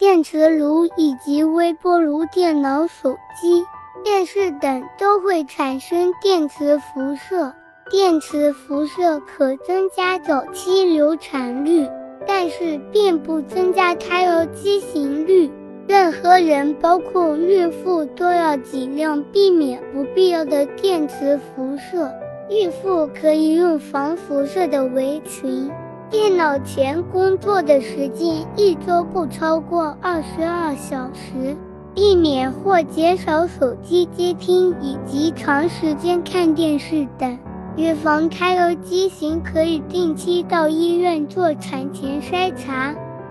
电磁炉以及微波炉、电脑、手机、电视等都会产生电磁辐射。电磁辐射可增加早期流产率，但是并不增加胎儿畸形率。任何人，包括孕妇，都要尽量避免不必要的电磁辐射。孕妇可以用防辐射的围裙。电脑前工作的时间一周不超过二十二小时，避免或减少手机接听以及长时间看电视等。预防胎儿畸形，可以定期到医院做产前筛查。